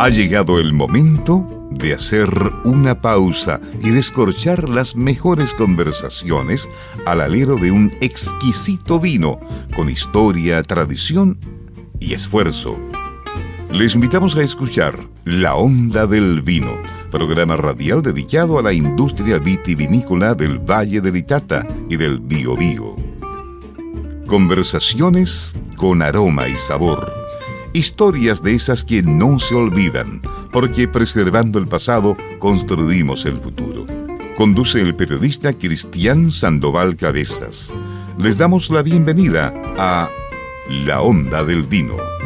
Ha llegado el momento de hacer una pausa y descorchar las mejores conversaciones al alero de un exquisito vino con historia, tradición y esfuerzo. Les invitamos a escuchar La Onda del Vino, programa radial dedicado a la industria vitivinícola del Valle del Itata y del Biobío. Conversaciones con aroma y sabor. Historias de esas que no se olvidan, porque preservando el pasado construimos el futuro. Conduce el periodista Cristian Sandoval Cabezas. Les damos la bienvenida a La Onda del Vino.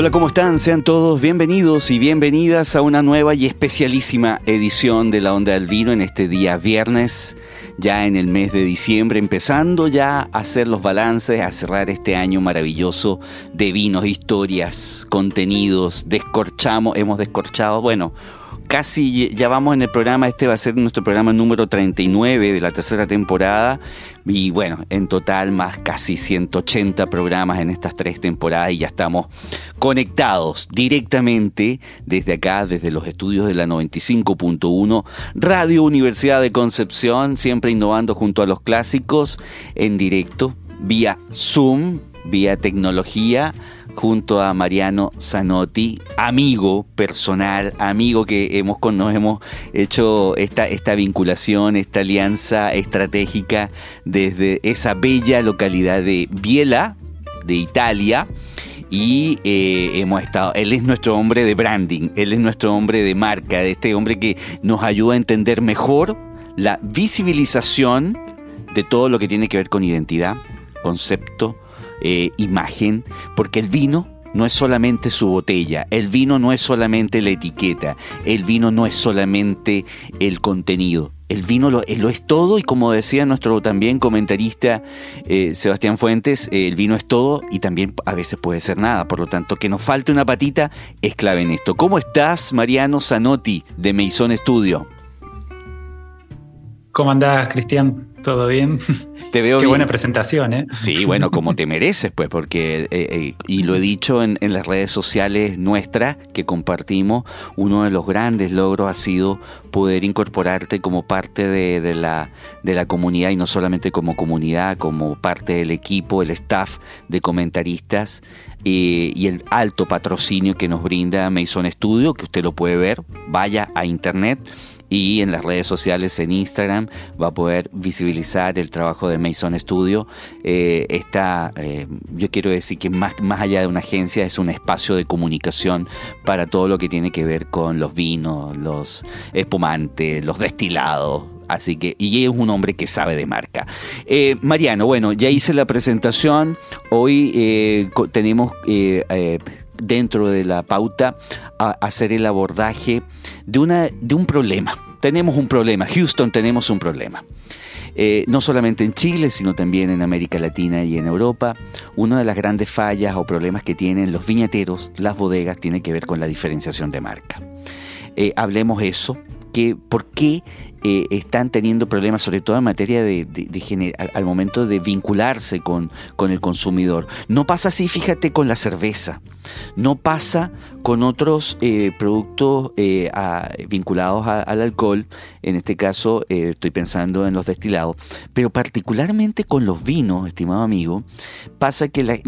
Hola, ¿cómo están? Sean todos bienvenidos y bienvenidas a una nueva y especialísima edición de La Onda del Vino en este día viernes, ya en el mes de diciembre, empezando ya a hacer los balances, a cerrar este año maravilloso de vinos, historias, contenidos, descorchamos, hemos descorchado, bueno, casi ya vamos en el programa, este va a ser nuestro programa número 39 de la tercera temporada. Y bueno, en total más casi 180 programas en estas tres temporadas y ya estamos conectados directamente desde acá, desde los estudios de la 95.1 Radio Universidad de Concepción, siempre innovando junto a los clásicos en directo, vía Zoom, vía tecnología junto a Mariano Zanotti, amigo personal, amigo que hemos, nos hemos hecho esta, esta vinculación, esta alianza estratégica desde esa bella localidad de Biela, de Italia. Y eh, hemos estado, él es nuestro hombre de branding, él es nuestro hombre de marca, este hombre que nos ayuda a entender mejor la visibilización de todo lo que tiene que ver con identidad, concepto, eh, imagen, porque el vino no es solamente su botella, el vino no es solamente la etiqueta, el vino no es solamente el contenido. El vino lo, es todo y como decía nuestro también comentarista eh, Sebastián Fuentes, el vino es todo y también a veces puede ser nada. Por lo tanto, que nos falte una patita es clave en esto. ¿Cómo estás, Mariano Zanotti de Meison Studio? ¿Cómo andás, Cristian? ¿Todo bien? Te veo Qué buena presentación, ¿eh? Sí, bueno, como te mereces, pues, porque, eh, eh, y lo he dicho en, las redes sociales nuestras que compartimos, uno de los grandes logros ha sido poder incorporarte como parte de, la, de la comunidad y no solamente como comunidad, como parte del equipo, el staff de comentaristas eh, y el alto patrocinio que nos brinda Mason Studio, que usted lo puede ver, vaya a internet y en las redes sociales, en Instagram, va a poder visibilizar el trabajo de Mason Studio. Eh, eh, yo quiero decir que más, más allá de una agencia, es un espacio de comunicación para todo lo que tiene que ver con los vinos, los espumantes, los destilados, Así que, y es un hombre que sabe de marca. Eh, Mariano, bueno, ya hice la presentación. Hoy tenemos dentro de la pauta hacer el abordaje de, una, de un problema. Tenemos un problema, Houston tenemos un problema. Eh, no solamente en Chile, sino también en América Latina y en Europa. Una de las grandes fallas o problemas que tienen los viñateros, las bodegas, tiene que ver con la diferenciación de marca. Eh, hablemos eso, que, ¿por qué eh, están teniendo problemas, sobre todo en materia de, al momento de vincularse con, con, el consumidor. No pasa así, fíjate, con la cerveza. No pasa con otros eh, productos eh, vinculados al alcohol. En este caso, estoy pensando en los destilados. Pero particularmente con los vinos, estimado amigo, pasa que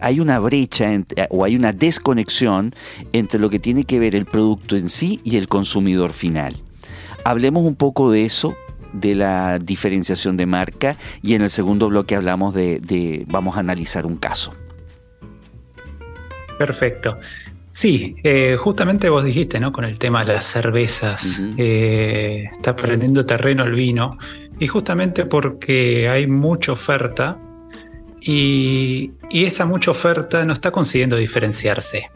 hay una brecha o hay una desconexión entre lo que tiene que ver el producto en sí y el consumidor final. Hablemos un poco de eso, de la diferenciación de marca y en el segundo bloque hablamos de, vamos a analizar un caso. Perfecto. Sí, eh, justamente vos dijiste, ¿no? Con el tema de las cervezas, eh, está perdiendo terreno el vino y justamente porque hay mucha oferta y, y esa mucha oferta no está consiguiendo diferenciarse.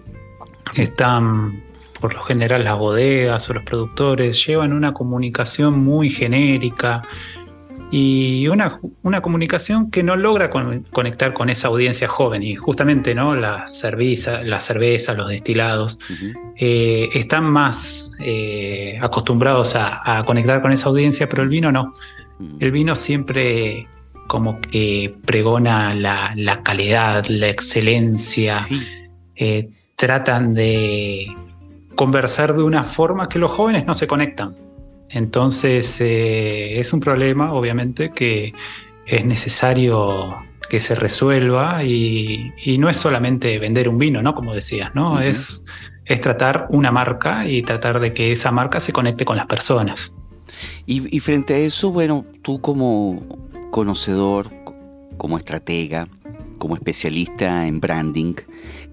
Están por lo general las bodegas o los productores llevan una comunicación muy genérica y una, una comunicación que no logra conectar con esa audiencia joven. Y justamente ¿no? la, cerveza, la cerveza, los destilados, eh, están más eh, acostumbrados a, conectar con esa audiencia, pero el vino no. El vino siempre como que pregona la, calidad, la excelencia. Eh, tratan de conversar de una forma que los jóvenes no se conectan. Entonces eh, es un problema, obviamente, que es necesario que se resuelva y, no es solamente vender un vino, ¿no? Como decías, ¿no? es, es tratar una marca y tratar de que esa marca se conecte con las personas. Y, frente a eso, bueno, tú como conocedor, como estratega, como especialista en branding,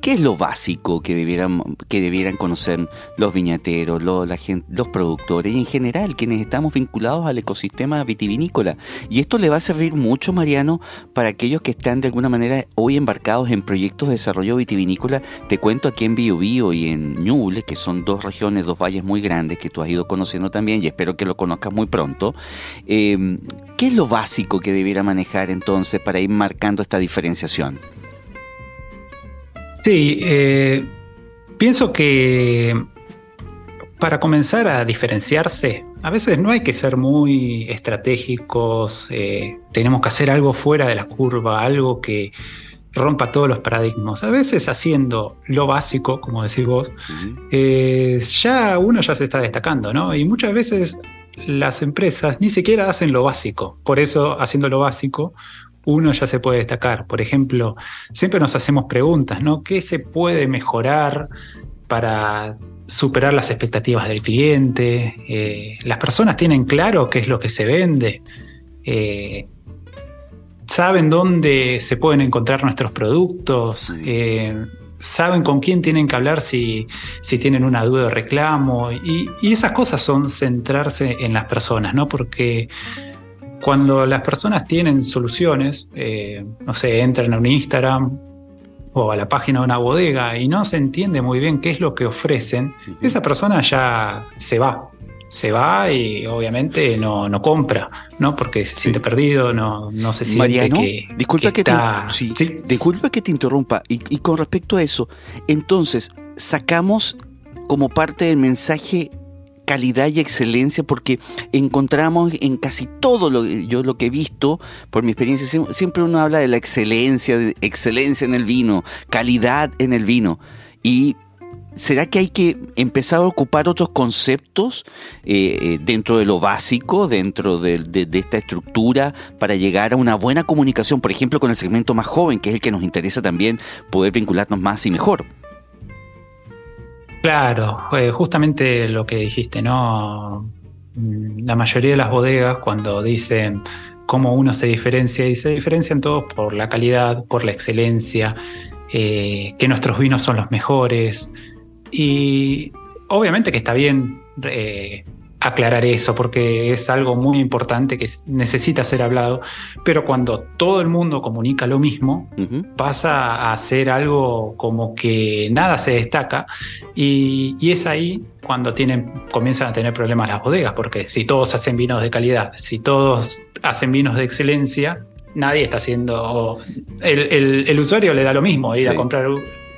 ¿Qué es lo básico que debieran, que debieran conocer los viñateros, los, productores y en general quienes estamos vinculados al ecosistema vitivinícola? Y esto le va a servir mucho, Mariano, para aquellos que están de alguna manera hoy embarcados en proyectos de desarrollo vitivinícola. Te cuento aquí en Biobío y en Ñuble, que son dos regiones, dos valles muy grandes que tú has ido conociendo también y espero que lo conozcas muy pronto. Eh, ¿Qué es lo básico que debiera manejar entonces para ir marcando esta diferenciación? Sí, eh, pienso que para comenzar a diferenciarse, a veces no hay que ser muy estratégicos, eh, tenemos que hacer algo fuera de la curva, algo que rompa todos los paradigmas. A veces haciendo lo básico, como decís vos, eh, ya uno ya se está destacando, ¿no? Y muchas veces las empresas ni siquiera hacen lo básico. Por eso, haciendo lo básico, uno ya se puede destacar. Por ejemplo, siempre nos hacemos preguntas, ¿no? ¿Qué se puede mejorar para superar las expectativas del cliente? Eh, las personas tienen claro qué es lo que se vende. Eh, saben dónde se pueden encontrar nuestros productos. Eh, saben con quién tienen que hablar si, si tienen una duda de reclamo. Y, y, esas cosas son centrarse en las personas, ¿no? Porque cuando las personas tienen soluciones, eh, no sé, entran a un Instagram o a la página de una bodega y no se entiende muy bien qué es lo que ofrecen, esa persona ya se va. Se va y obviamente no, no compra, ¿no? Porque se siente perdido, no, no se siente Mariano, que, disculpa que, te, disculpa que te interrumpa. Y, y con respecto a eso, entonces, sacamos como parte del mensaje calidad y excelencia porque encontramos en casi todo lo yo lo que he visto por mi experiencia siempre uno habla de la excelencia excelencia en el vino calidad en el vino y ¿Será que hay que empezar a ocupar otros conceptos eh, eh, dentro de lo básico, dentro de, de, esta estructura, para llegar a una buena comunicación, por ejemplo, con el segmento más joven, que es el que nos interesa también poder vincularnos más y mejor? Claro, justamente lo que dijiste, ¿no? La mayoría de las bodegas cuando dicen cómo uno se diferencia, y se diferencian todos por la calidad, por la excelencia, eh, que nuestros vinos son los mejores. Y obviamente que está bien eh, aclarar eso porque es algo muy importante que necesita ser hablado, pero cuando todo el mundo comunica lo mismo, pasa a ser algo como que nada se destaca y, es ahí cuando tienen, comienzan a tener problemas las bodegas, porque si todos hacen vinos de calidad, si todos hacen vinos de excelencia, nadie está haciendo, el, usuario le da lo mismo ir a comprar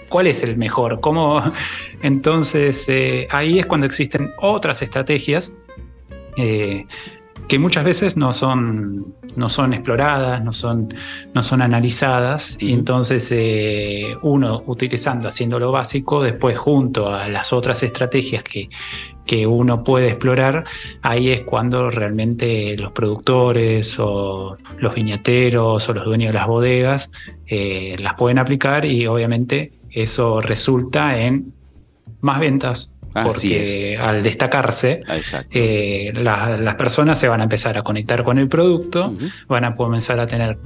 cuál es el mejor, cómo. Entonces eh, ahí es cuando existen otras estrategias eh, que muchas veces no son, no son exploradas, no son, no son analizadas, y entonces eh, uno utilizando, haciendo lo básico, después junto a las otras estrategias que, que uno puede explorar, ahí es cuando realmente los productores o los viñateros o los dueños de las bodegas las pueden aplicar y obviamente eso resulta en más ventas, porque al destacarse, eh, las personas se van a empezar a conectar con el producto, van a comenzar a tener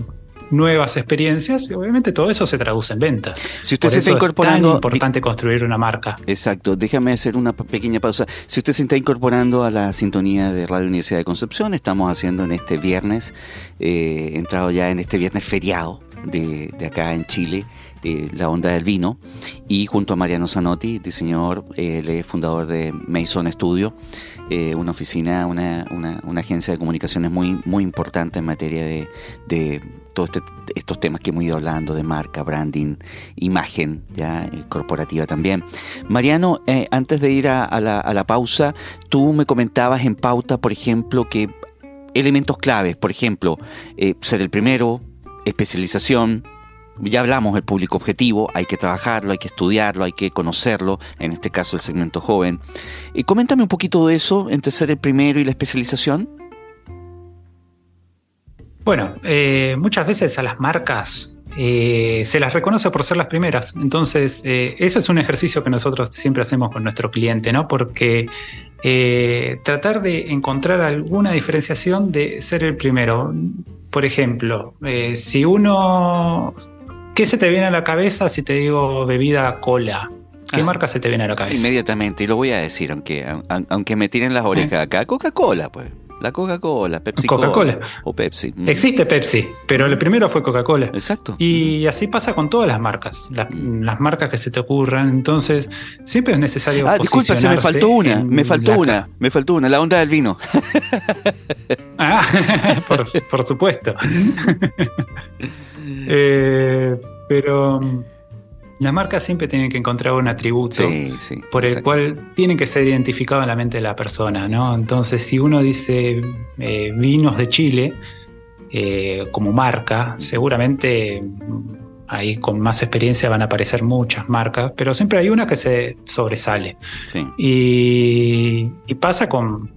nuevas experiencias y obviamente todo eso se traduce en ventas. Si usted se está incorporando, es importante construir una marca. Exacto, déjame hacer una pequeña pausa. Si usted se está incorporando a la sintonía de Radio Universidad de Concepción, estamos haciendo en este viernes, eh, entrado ya en este viernes feriado de, de acá en Chile, eh, la Onda del Vino, y junto a Mariano Zanotti, diseñador, eh, él es fundador de Mason Studio, eh, una oficina, una, una, agencia de comunicaciones muy, muy importante en materia de, de todos este, estos temas que hemos ido hablando, de marca, branding, imagen ya corporativa también. Mariano, antes de ir a, la, a la pausa, tú me comentabas en pauta, por ejemplo, que elementos claves, por ejemplo, eh, ser el primero, especialización, ya hablamos del público objetivo, hay que trabajarlo, hay que estudiarlo, hay que conocerlo, en este caso el segmento joven. Y coméntame un poquito de eso, entre ser el primero y la especialización. Bueno, eh, muchas veces a las marcas eh, se las reconoce por ser las primeras. Entonces, eh, ese es un ejercicio que nosotros siempre hacemos con nuestro cliente, ¿no? Porque tratar de encontrar alguna diferenciación de ser el primero. Por ejemplo, si uno ¿Qué se te viene a la cabeza si te digo bebida cola? ¿Qué ah. marca se te viene a la cabeza? Inmediatamente, y lo voy a decir, aunque, aunque me tiren las orejas ¿Eh? acá. Coca-Cola, pues. La Coca-Cola, Pepsi Coca-Cola. O Pepsi. Mm. Existe Pepsi, pero el primero fue Coca-Cola. Exacto. Y así pasa con todas las marcas, mm. las, marcas que se te ocurran. Entonces, siempre es necesario. Ah, disculpa, se me faltó una, me faltó una, me faltó una, la onda del vino. ah, por supuesto. Eh, pero mm, la marca siempre tiene que encontrar un atributo por el cual tiene que ser identificado en la mente de la persona, ¿no? Entonces, si uno dice eh, vinos de Chile eh, como marca, seguramente mm, ahí con más experiencia van a aparecer muchas marcas, pero siempre hay una que se sobresale. Y, pasa con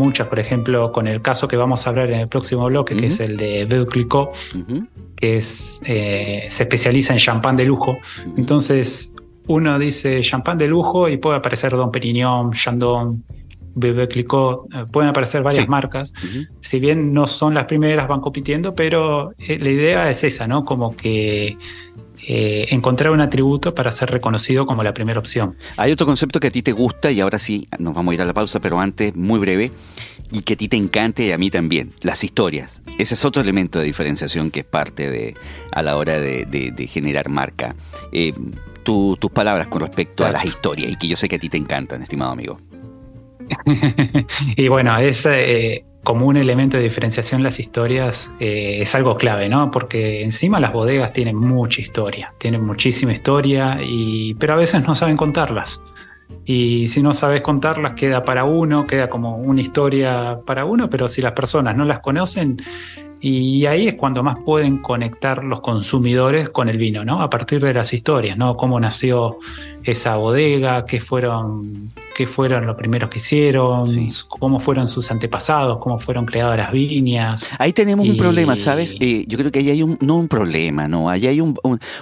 muchas, por ejemplo, con el caso que vamos a hablar en el próximo bloque, que es el de Veuclicot, que es, eh, se especializa en champán de lujo. Entonces, uno dice champán de lujo y puede aparecer Don Perignon, Chandon, Clicquot, eh, pueden aparecer varias marcas. Si bien no son las primeras, van compitiendo, pero eh, la idea es esa, ¿no? Como que encontrar un atributo para ser reconocido como la primera opción. Hay otro concepto que a ti te gusta y ahora sí, nos vamos a ir a la pausa, pero antes, muy breve, y que a ti te encante y a mí también, las historias. Ese es otro elemento de diferenciación que es parte de a la hora de, generar marca. Eh, tus palabras con respecto a las historias y que yo sé que a ti te encantan, estimado amigo. y bueno, es eh, como un elemento de diferenciación las historias, eh, es algo clave, ¿no? Porque encima las bodegas tienen mucha historia, tienen muchísima historia, y, pero a veces no saben contarlas y si no sabes contarlas queda para uno, queda como una historia para uno, pero si las personas no las conocen, y ahí es cuando más pueden conectar los consumidores con el vino, ¿no? A partir de las historias, ¿no? Cómo nació esa bodega, qué fueron, qué fueron los primeros que hicieron, cómo fueron sus antepasados, cómo fueron creadas las viñas. Ahí tenemos un problema, ¿sabes? Eh, yo creo que ahí hay un, no un problema, no, ahí hay un,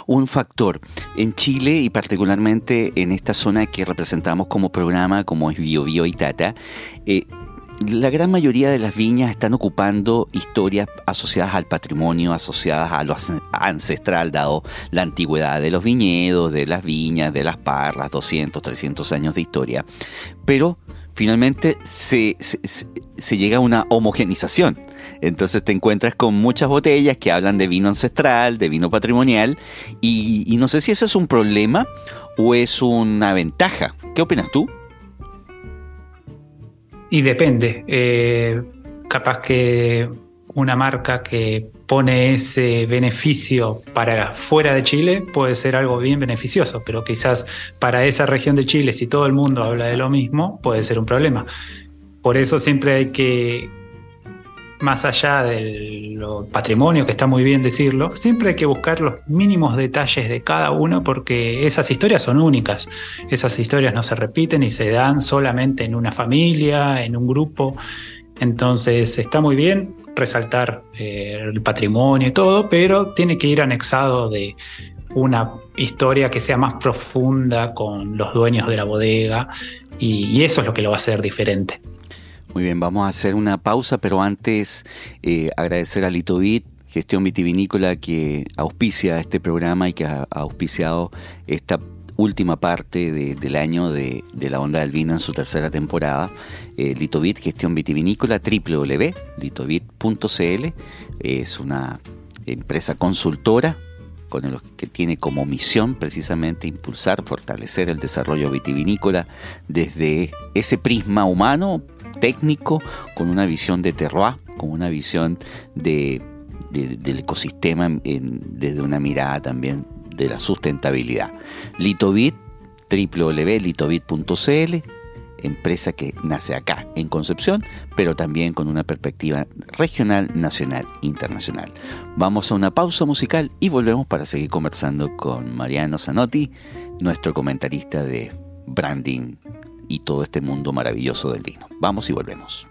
un, factor. En Chile y particularmente en esta zona que representamos como programa, como es Bio Bio y Tata, eh, la gran mayoría de las viñas están ocupando historias asociadas al patrimonio, asociadas a lo ancestral, dado la antigüedad de los viñedos, de las viñas, de las parras, 200, 300 años de historia. Pero finalmente se, llega a una homogenización. Entonces te encuentras con muchas botellas que hablan de vino ancestral, de vino patrimonial, y, y no sé si eso es un problema o es una ventaja. ¿Qué opinas tú? Y depende. Eh, capaz que una marca que pone ese beneficio para fuera de Chile puede ser algo bien beneficioso, pero quizás para esa región de Chile, si todo el mundo habla de lo mismo, puede ser un problema. Por eso siempre hay que más allá del patrimonio, que está muy bien decirlo, siempre hay que buscar los mínimos detalles de cada uno porque esas historias son únicas. Esas historias no se repiten y se dan solamente en una familia, en un grupo. Entonces está muy bien resaltar eh, el patrimonio y todo, pero tiene que ir anexado de una historia que sea más profunda con los dueños de la bodega y eso es lo que lo va a hacer diferente. Muy bien, vamos a hacer una pausa, pero antes eh, agradecer a Litovit, gestión vitivinícola, que auspicia este programa y que ha auspiciado esta última parte del año de, la Onda del Vino en su tercera temporada. Eh, Litovit, gestión vitivinícola, www.litovit.cl, es una empresa consultora con el, que tiene como misión precisamente impulsar, fortalecer el desarrollo vitivinícola desde ese prisma humano, técnico, con una visión de terroir, con una visión de, del ecosistema desde una mirada también de la sustentabilidad. Litovit, www.litovit.cl, empresa que nace acá, en Concepción, pero también con una perspectiva regional, nacional, internacional. Vamos a una pausa musical y volvemos para seguir conversando con Mariano Zanotti, nuestro comentarista de branding y todo este mundo maravilloso del vino. Vamos y volvemos.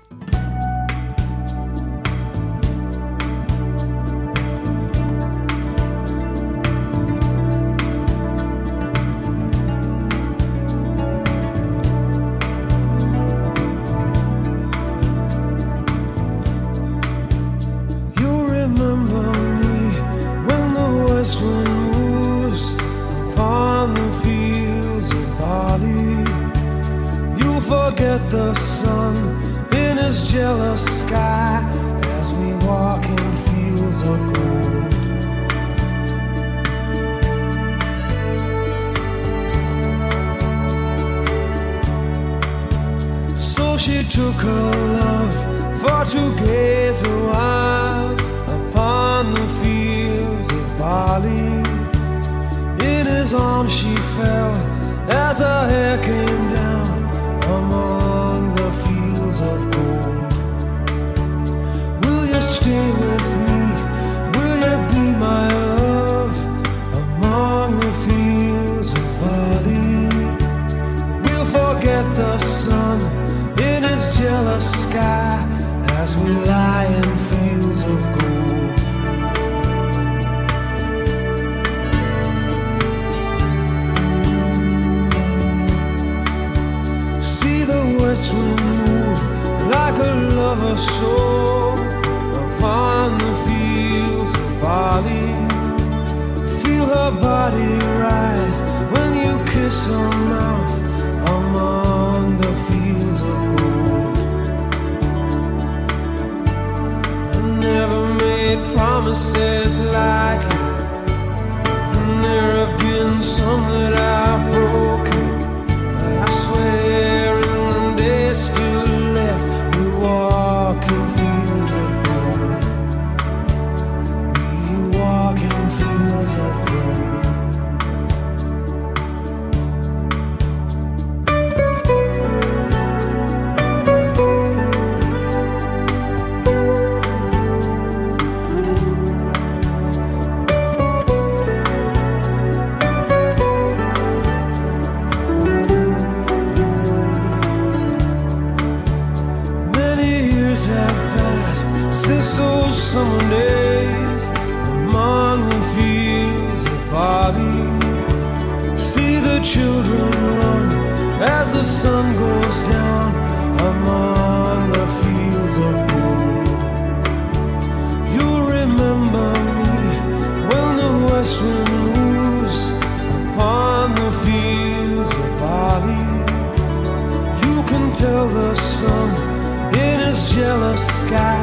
horses lightly. The sun goes down among the fields of gold. You'll remember me when the west wind moves upon the fields of barley. You can tell the sun in his jealous sky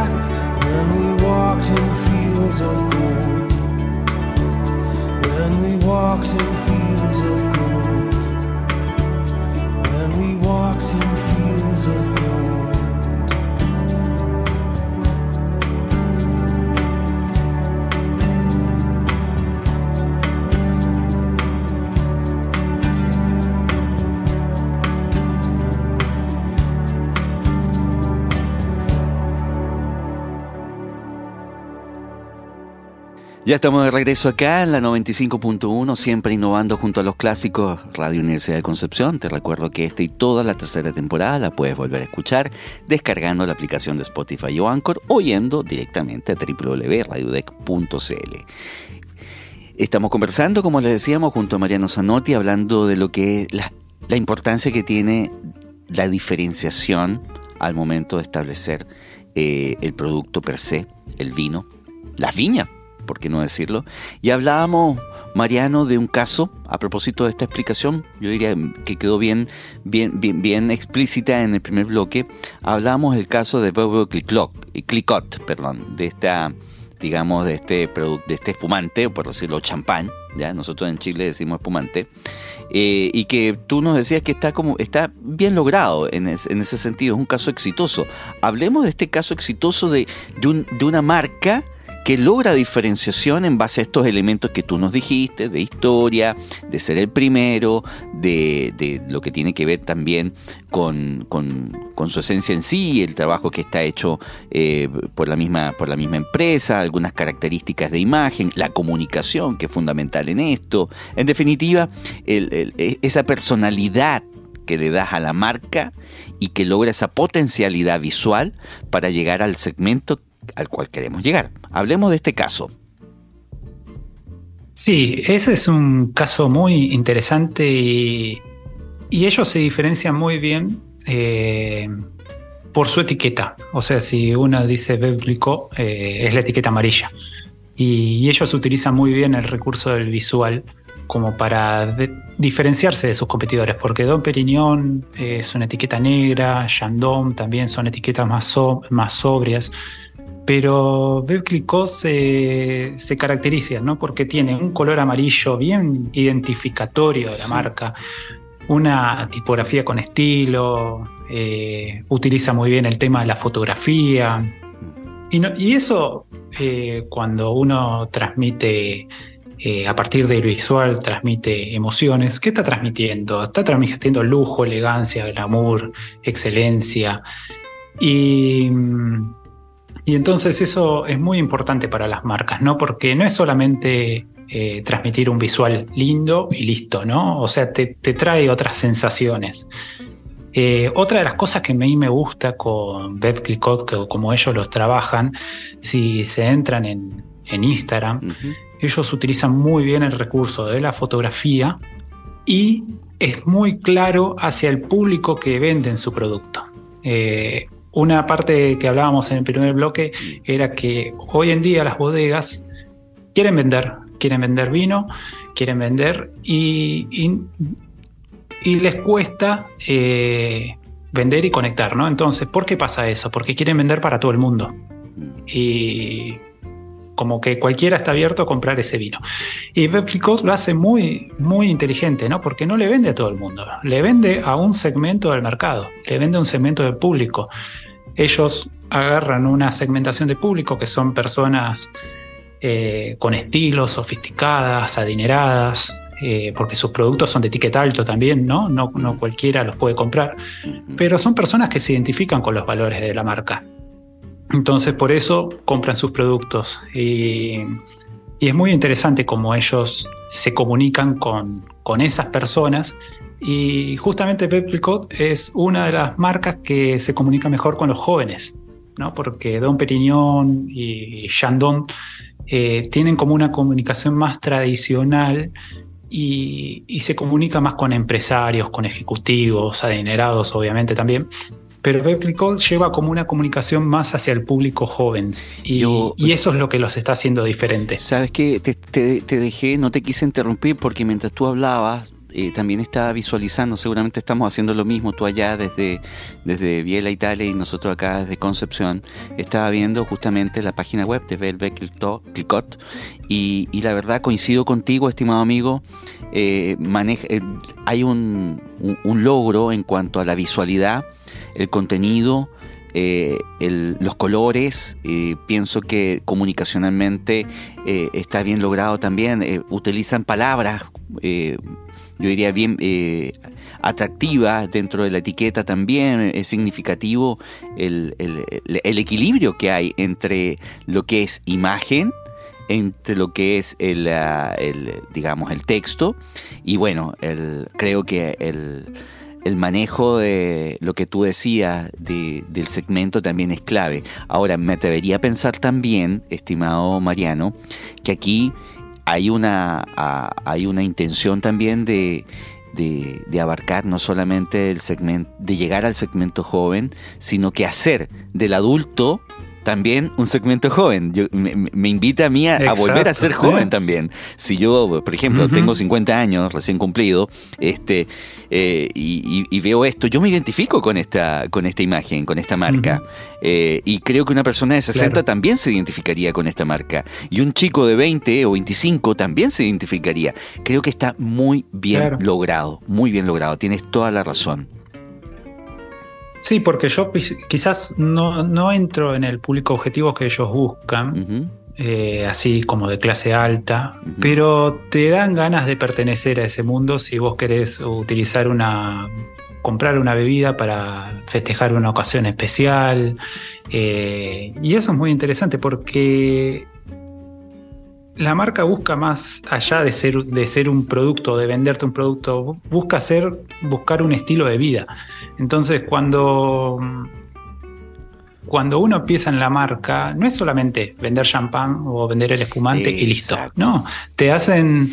when we walked in fields of gold. When we walked in Ya estamos de regreso acá en la 95.1, siempre innovando junto a los clásicos Radio Universidad de Concepción. Te recuerdo que esta y toda la tercera temporada la puedes volver a escuchar descargando la aplicación de Spotify o Anchor o yendo directamente a www.radiodec.cl. Estamos conversando, como les decíamos, junto a Mariano Zanotti, hablando de lo que es la, importancia que tiene la diferenciación al momento de establecer eh, el producto per se, el vino, las viñas por qué no decirlo. Y hablábamos, Mariano, de un caso, a propósito de esta explicación, yo diría que quedó bien, bien, bien, bien explícita en el primer bloque. Hablábamos del caso de Bobo Clicot, perdón, de esta digamos, de este de este espumante, por decirlo, champán, ya nosotros en Chile decimos espumante, eh, y que tú nos decías que está como, está bien logrado en, es, en, ese sentido, es un caso exitoso. Hablemos de este caso exitoso de, de una marca que logra diferenciación en base a estos elementos que tú nos dijiste, de historia, de ser el primero, de, lo que tiene que ver también con, su esencia en sí, el trabajo que está hecho eh, por, la misma, por la misma empresa, algunas características de imagen, la comunicación que es fundamental en esto. En definitiva, e, esa personalidad que le das a la marca y que logra esa potencialidad visual para llegar al segmento al cual queremos llegar. Hablemos de este caso. Sí, ese es un caso muy interesante y, ellos se diferencian muy bien eh, por su etiqueta. O sea, si uno dice Beblico, eh, es la etiqueta amarilla. Y, ellos utilizan muy bien el recurso del visual como para diferenciarse de sus competidores, porque Don Perignon es una etiqueta negra, Chandon también son etiquetas más, más sobrias pero Veuve se, se, caracteriza, ¿no? Porque tiene un color amarillo bien identificatorio de la marca, una tipografía con estilo, eh, utiliza muy bien el tema de la fotografía. Y, eso, eh, cuando uno transmite eh, a partir del visual, transmite emociones, ¿qué está transmitiendo? Está transmitiendo lujo, elegancia, glamour, excelencia. Y y entonces eso es muy importante para las marcas, ¿no? Porque no es solamente eh, transmitir un visual lindo y listo, ¿no? O sea, te, trae otras sensaciones. Eh, otra de las cosas que a mí me gusta con Bev Clicot, como ellos los trabajan, si se entran en, Instagram, ellos utilizan muy bien el recurso de la fotografía y es muy claro hacia el público que venden su producto. Eh, una parte que hablábamos en el primer bloque era que hoy en día las bodegas quieren vender, quieren vender vino, quieren vender y, les cuesta eh, vender y conectar, ¿no? Entonces, ¿por qué pasa eso? Porque quieren vender para todo el mundo. Y como que cualquiera está abierto a comprar ese vino. Y Pepsi lo hace muy, muy inteligente, ¿no? Porque no le vende a todo el mundo, le vende a un segmento del mercado, le vende a un segmento del público. Ellos agarran una segmentación de público que son personas eh, con estilos, sofisticadas, adineradas, eh, porque sus productos son de etiqueta alto también, ¿no? ¿no? No cualquiera los puede comprar, pero son personas que se identifican con los valores de la marca. Entonces por eso compran sus productos. Y, es muy interesante cómo ellos se comunican con, con esas personas y justamente Peplicot es una de las marcas que se comunica mejor con los jóvenes, ¿no? porque Don Perignon y Chandon eh, tienen como una comunicación más tradicional y, se comunica más con empresarios, con ejecutivos, adinerados obviamente también. Pero Peplicot lleva como una comunicación más hacia el público joven. Y, eso es lo que los está haciendo diferentes. Sabes que te, te, dejé, no te quise interrumpir porque mientras tú hablabas, eh, también estaba visualizando, seguramente estamos haciendo lo mismo, tú allá desde, desde Biela, Italia, y nosotros acá desde Concepción, estaba viendo justamente la página web de Velvet Clicot, y, y, la verdad coincido contigo, estimado amigo, eh, eh, hay un, logro en cuanto a la visualidad, el contenido, los colores, pienso que comunicacionalmente está bien logrado también. utilizan palabras yo diría bien eh, atractiva dentro de la etiqueta también, es significativo el, equilibrio que hay entre lo que es imagen, entre lo que es el, ah, digamos, el texto y bueno, el, creo que el, manejo de lo que tú decías del segmento también es clave. Ahora, me atrevería a pensar también, estimado Mariano, que aquí hay una, hay una intención también de, de, abarcar no solamente el segmento, de llegar al segmento joven, sino que hacer del adulto también un segmento joven. me, invita a mí a, volver a ser joven también. Si yo, por ejemplo, tengo 50 años recién cumplido este, eh, y, veo esto, yo me identifico con esta, con esta imagen, con esta marca. Eh, y creo que una persona de 60 también se identificaría con esta marca. Y un chico de 20 o 25 también se identificaría. Creo que está muy bien logrado, muy bien logrado. Tienes toda la razón. Sí, porque yo quizás no, entro en el público objetivo que ellos buscan, eh, así como de clase alta, pero te dan ganas de pertenecer a ese mundo si vos querés utilizar una comprar una bebida para festejar una ocasión especial. Eh, y eso es muy interesante porque la marca busca más allá de ser, de ser un producto, de venderte un producto, busca ser, buscar un estilo de vida. Entonces, cuando, cuando uno empieza en la marca, no es solamente vender champán o vender el espumante y listo. No, te hacen,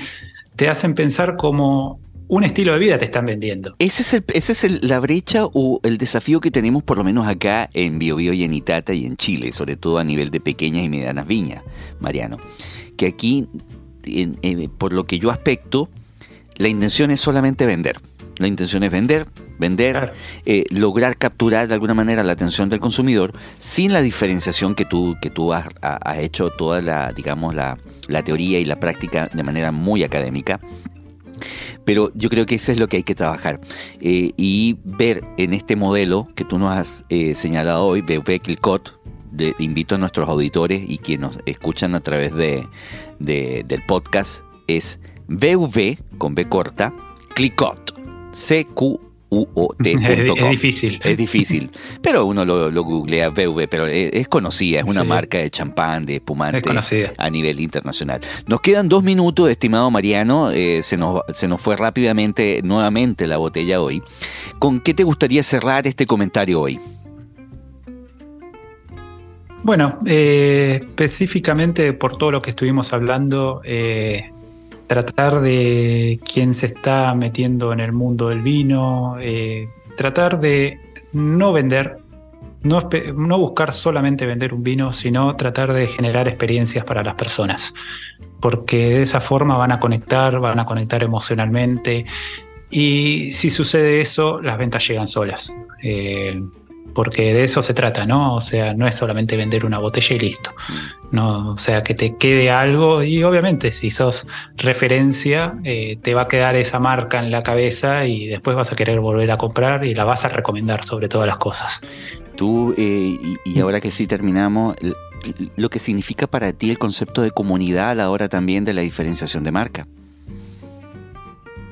te hacen pensar como un estilo de vida te están vendiendo. Ese es, el, ese es la brecha o el desafío que tenemos por lo menos acá en Biobío y en Itata y en Chile, sobre todo a nivel de pequeñas y medianas viñas, Mariano. Que aquí, por lo que yo aspecto, la intención es solamente vender. La intención es vender, vender, eh, lograr capturar de alguna manera la atención del consumidor sin la diferenciación que tú, que tú has, has hecho toda la, digamos, la, la teoría y la práctica de manera muy académica pero yo creo que eso es lo que hay que trabajar. Eh, y ver en este modelo que tú nos has eh, señalado hoy, BV Clicot, de, invito a nuestros auditores y quienes nos escuchan a través de, del podcast, es BV con B corta, Clicot, C-Q es, difícil. Es difícil. Pero uno lo, googlea VV, pero es, conocida, es una marca de champán, de espumante a nivel internacional. Nos quedan dos minutos, estimado Mariano. Eh, se, nos, se nos fue rápidamente nuevamente la botella hoy. ¿Con qué te gustaría cerrar este comentario hoy? Bueno, eh, específicamente por todo lo que estuvimos hablando, eh, tratar de quien se está metiendo en el mundo del vino, eh, tratar de no vender, no, no, buscar solamente vender un vino, sino tratar de generar experiencias para las personas, porque de esa forma van a conectar, van a conectar emocionalmente y si sucede eso, las ventas llegan solas. Eh, porque de eso se trata, ¿no? O sea, no es solamente vender una botella y listo. No, o sea, que te quede algo y obviamente si sos referencia, eh, te va a quedar esa marca en la cabeza y después vas a querer volver a comprar y la vas a recomendar sobre todas las cosas. Tú, eh, y, ahora que sí terminamos, lo que significa para ti el concepto de comunidad a la hora también de la diferenciación de marca.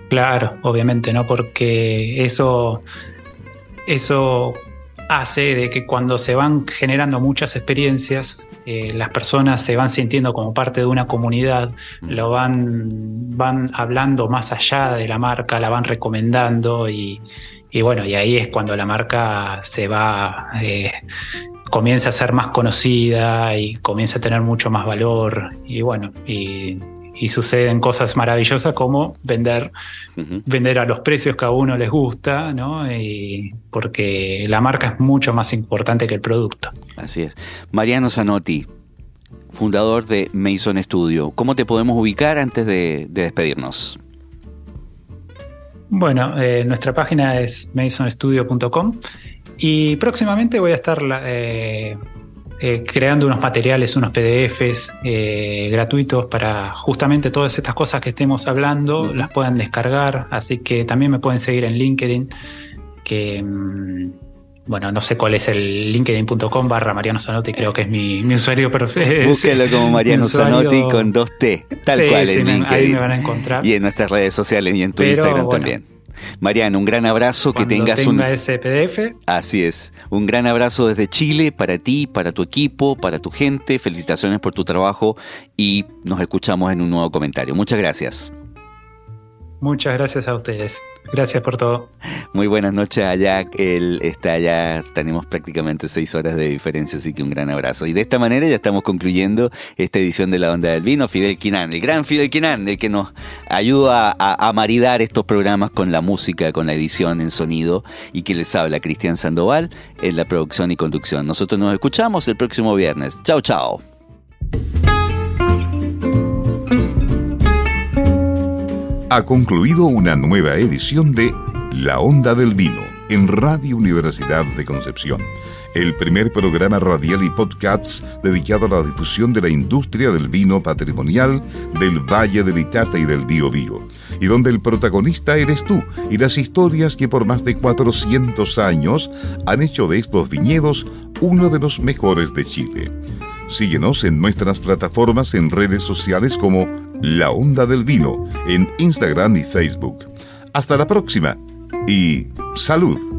Claro, obviamente, ¿no? Porque eso, eso hace de que cuando se van generando muchas experiencias, eh, las personas se van sintiendo como parte de una comunidad, mm. lo van, van hablando más allá de la marca, la van recomendando y, bueno, y ahí es cuando la marca se va, eh, comienza a ser más conocida y comienza a tener mucho más valor y bueno, y y suceden cosas maravillosas como vender, vender a los precios que a uno les gusta, ¿no? Y porque la marca es mucho más importante que el producto. Así es. Mariano Zanotti, fundador de Mason Studio. ¿Cómo te podemos ubicar antes de, despedirnos? Bueno, eh, nuestra página es masonstudio.com y próximamente voy a estar eh, eh, creando unos materiales, unos PDFs eh, gratuitos para justamente todas estas cosas que estemos hablando, las puedan descargar. Así que también me pueden seguir en LinkedIn, que mm, bueno, no sé cuál es el linkedin.com barra Mariano Zanotti, creo que es mi, usuario perfecto. Búsquelo como Mariano Zanotti con dos T, tal cual en LinkedIn. Ahí me van a encontrar. Y en nuestras redes sociales y en tu Instagram también. Mariano, un gran abrazo, que tengas un... ese PDF. Así es, un gran abrazo desde Chile para ti, para tu equipo, para tu gente, felicitaciones por tu trabajo y nos escuchamos en un nuevo comentario. Muchas gracias. Muchas gracias a ustedes. Gracias por todo. Muy buenas noches allá. Él está allá. Tenemos prácticamente seis horas de diferencia, así que un gran abrazo. Y de esta manera ya estamos concluyendo esta edición de La Onda del Vino. Fidel Quinan, el gran Fidel Quinan, el que nos ayuda a, maridar estos programas con la música, con la edición en sonido y que les habla Cristian Sandoval en la producción y conducción. Nosotros nos escuchamos el próximo viernes. Chao, chao. Ha concluido una nueva edición de La Onda del Vino en Radio Universidad de Concepción, el primer programa radial y podcast dedicado a la difusión de la industria del vino patrimonial del Valle del Itata y del Bío Bío, y donde el protagonista eres tú y las historias que por más de 400 años han hecho de estos viñedos uno de los mejores de Chile. Síguenos en nuestras plataformas en redes sociales como La Onda del Vino, en Instagram y Facebook. Hasta la próxima y salud.